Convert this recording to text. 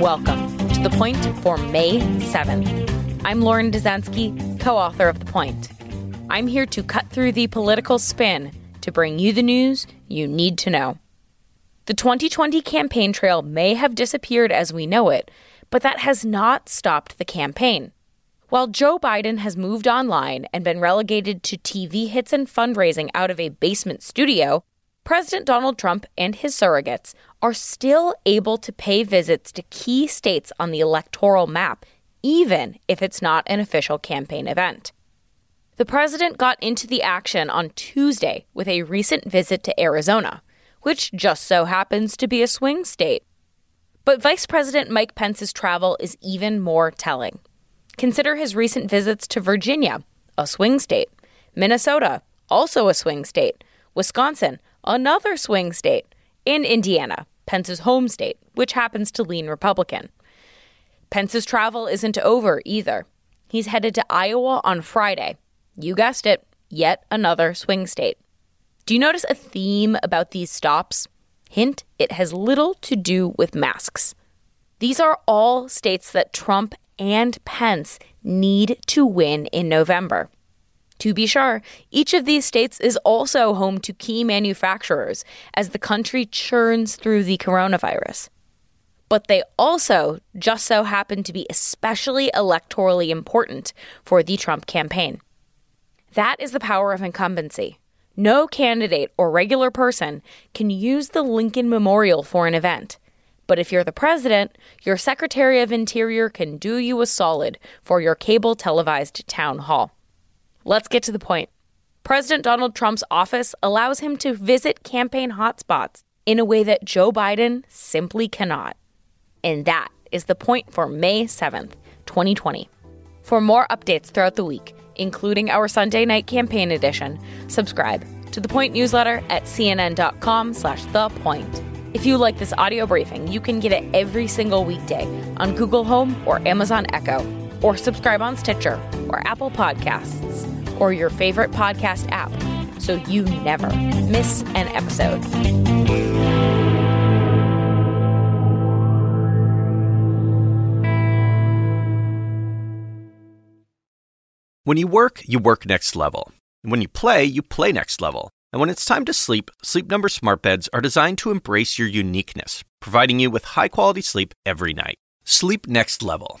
Welcome to The Point for May 7th. I'm Lauren Dezenski, co author of The Point. I'm here to cut through the political spin to bring you the news you need to know. The 2020 campaign trail may have disappeared as we know it, but that has not stopped the campaign. While Joe Biden has moved online and been relegated to TV hits and fundraising out of a basement studio, President Donald Trump and his surrogates are still able to pay visits to key states on the electoral map, even if it's not an official campaign event. The president got into the action on Tuesday with a recent visit to Arizona, which just so happens to be a swing state. But Vice President Mike Pence's travel is even more telling. Consider his recent visits to Virginia, a swing state, Minnesota, also a swing state, Wisconsin, another swing state, and Indiana, Pence's home state, which happens to lean Republican. Pence's travel isn't over either. He's headed to Iowa on Friday. You guessed it, yet another swing state. Do you notice a theme about these stops? Hint, it has little to do with masks. These are all states that Trump and Pence need to win in November. To be sure, each of these states is also home to key manufacturers as the country churns through the coronavirus. But they also just so happen to be especially electorally important for the Trump campaign. That is the power of incumbency. No candidate or regular person can use the Lincoln Memorial for an event. But if you're the president, your Secretary of Interior can do you a solid for your cable televised town hall. Let's get to the point. President Donald Trump's office allows him to visit campaign hotspots in a way that Joe Biden simply cannot. And that is the point for May 7th, 2020. For more updates throughout the week, including our Sunday night campaign edition, subscribe to the Point newsletter at cnn.com slash the point. If you like this audio briefing, you can get it every single weekday on Google Home or Amazon Echo, or subscribe on Stitcher or Apple Podcasts or your favorite podcast app so you never miss an episode. When you work, you work next level. When you play, you play next level. And when it's time to sleep, Sleep Number smart beds are designed to embrace your uniqueness, providing you with high-quality sleep every night. Sleep next level.